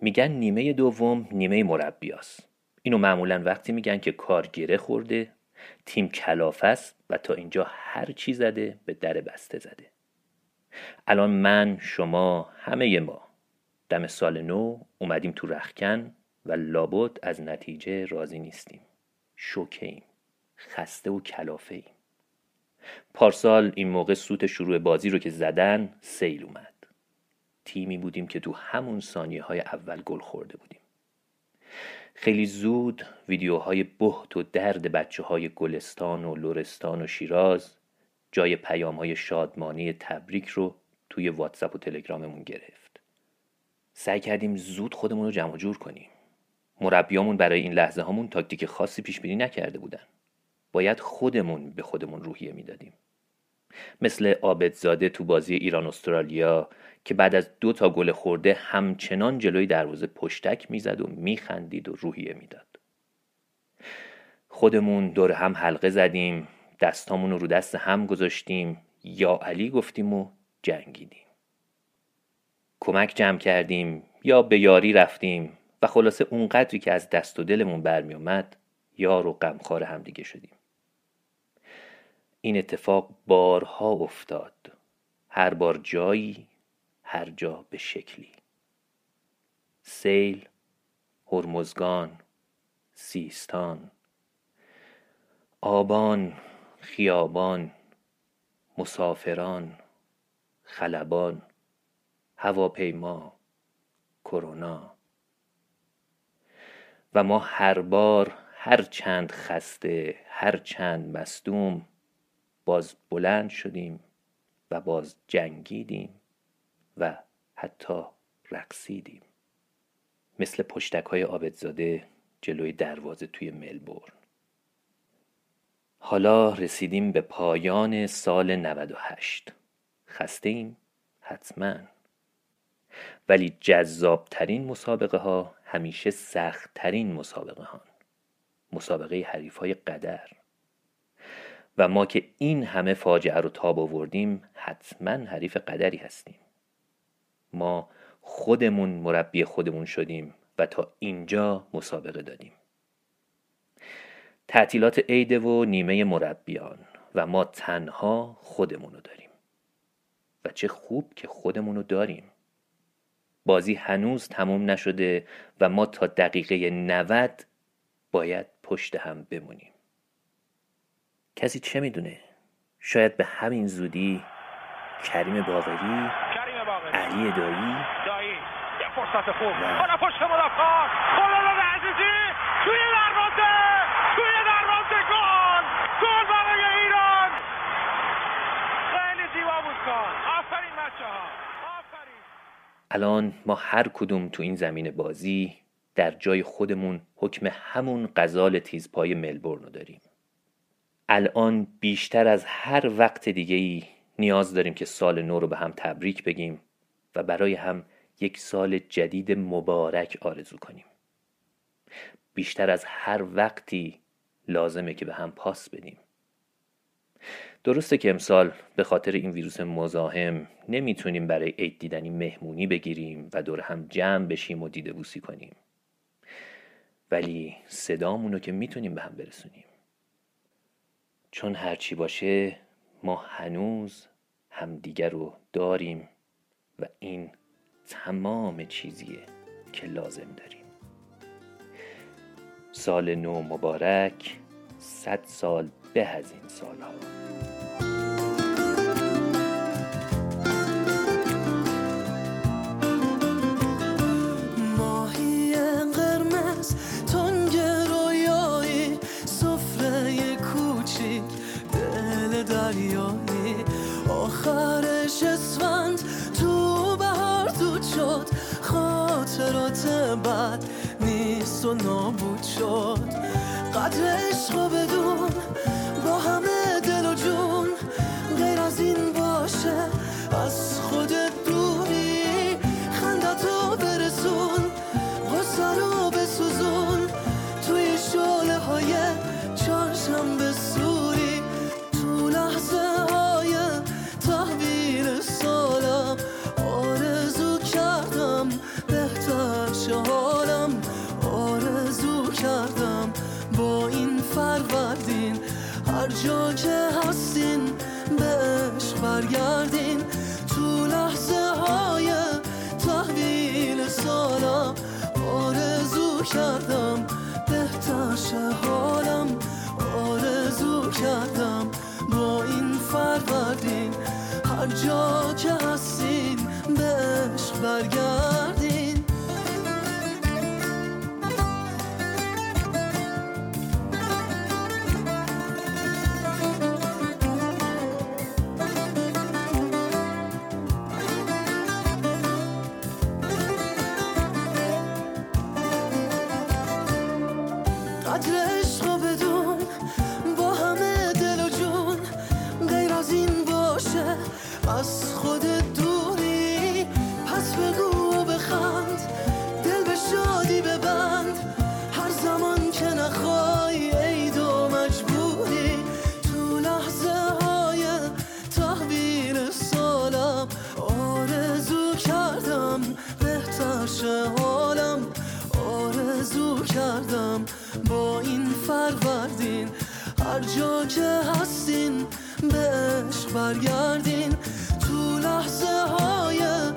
میگن نیمه دوم نیمه مربیاست. اینو معمولا وقتی میگن که کار گره خورده تیم کلافه است و تا اینجا هر چی زده به در بسته زده. الان من شما همه ما دم سال نو اومدیم تو رخکن و لابد از نتیجه راضی نیستیم. شوکه ایم. خسته و کلافه ایم. پارسال این موقع سوت شروع بازی رو که زدن سیل اومد. تیمی بودیم که تو همون ثانیه های اول گل خورده بودیم. خیلی زود ویدیوهای بهت و درد بچه های گلستان و لورستان و شیراز جای پیام های شادمانی تبریک رو توی واتساپ و تلگراممون گرفت. سعی کردیم زود خودمون رو جمع جور کنیم. مربیامون برای این لحظه هامون تاکتیک خاصی پیش بینی نکرده بودن. باید خودمون به خودمون روحیه می‌دادیم. مثل آبدزاده تو بازی ایران استرالیا که بعد از دو تا گل خورده همچنان جلوی دروازه پشتک می‌زد و میخندید و روحیه می‌داد. خودمون دور هم حلقه زدیم دستامون رو دست هم گذاشتیم یا علی گفتیم و جنگیدیم. کمک جمع کردیم یا به یاری رفتیم و خلاصه اونقدری که از دست و دلمون برمی اومد یار و غمخوار همدیگه شدیم. این اتفاق بارها افتاد. هر بار جایی هر جا به شکلی. سیل هرمزگان سیستان. آبان خیابان مسافران خلبان هواپیما کرونا. و ما هر بار هر چند خسته هر چند مصدوم باز بلند شدیم و باز جنگیدیم و حتی رقصیدیم. مثل پشتک های آبدزاده جلوی دروازه توی ملبورن. حالا رسیدیم به پایان سال 98 خسته ایم؟ حتما. ولی جذابترین مسابقه ها همیشه سختترین مسابقه ها مسابقه حریف های قدر. و ما که این همه فاجعه رو تاب آوردیم حتما حریف قدری هستیم. ما خودمون مربی خودمون شدیم و تا اینجا مسابقه دادیم. تعطیلات عیده و نیمه مربیان و ما تنها خودمونو داریم. و چه خوب که خودمونو داریم. بازی هنوز تموم نشده و ما تا دقیقه 90 باید پشت هم بمونیم. کسی چه می‌دونه؟ شاید به همین زودی کریم باقری علی دایی. دایی. یه فرصت خوب. حالا پشت مدافع خلال عزیزی توی دروازه توی دروازه گل. گل برای ایران. خیلی زیبا بود آفرین بچه ها آفرین. الان ما هر کدوم تو این زمین بازی در جای خودمون حکم همون غزال تیزپای ملبورن رو داریم. الان بیشتر از هر وقت دیگه ای نیاز داریم که سال نو رو به هم تبریک بگیم و برای هم یک سال جدید مبارک آرزو کنیم. بیشتر از هر وقتی لازمه که به هم پاس بدیم. درسته که امسال به خاطر این ویروس مزاحم نمی‌تونیم برای عید دیدنی مهمونی بگیریم و دور هم جمع بشیم و دیده بوسی کنیم. ولی صدامونو که می‌تونیم به هم برسونیم. چون هرچی باشه ما هنوز همدیگر رو داریم و این تمام چیزیه که لازم داریم. سال نو مبارک صد سال به از این سالها. بد نیست و نابود شد. قدر عشق بدون با همه دل و جون غیر از این باشه. از خودت دوری برگردین تو لحظه های تحویل سالا. آرزو کردم بهتر حالم. آرزو کردم با این فروردین. هر جا که هستین به عشق برگرد. زمان که نخوای عید و مجبوری. تو لحظه های تحویل سالم آرزو کردم بهتر شه حالم. آرزو کردم با این فروردین. هر جا که هستین به عشق برگردین. تو لحظه های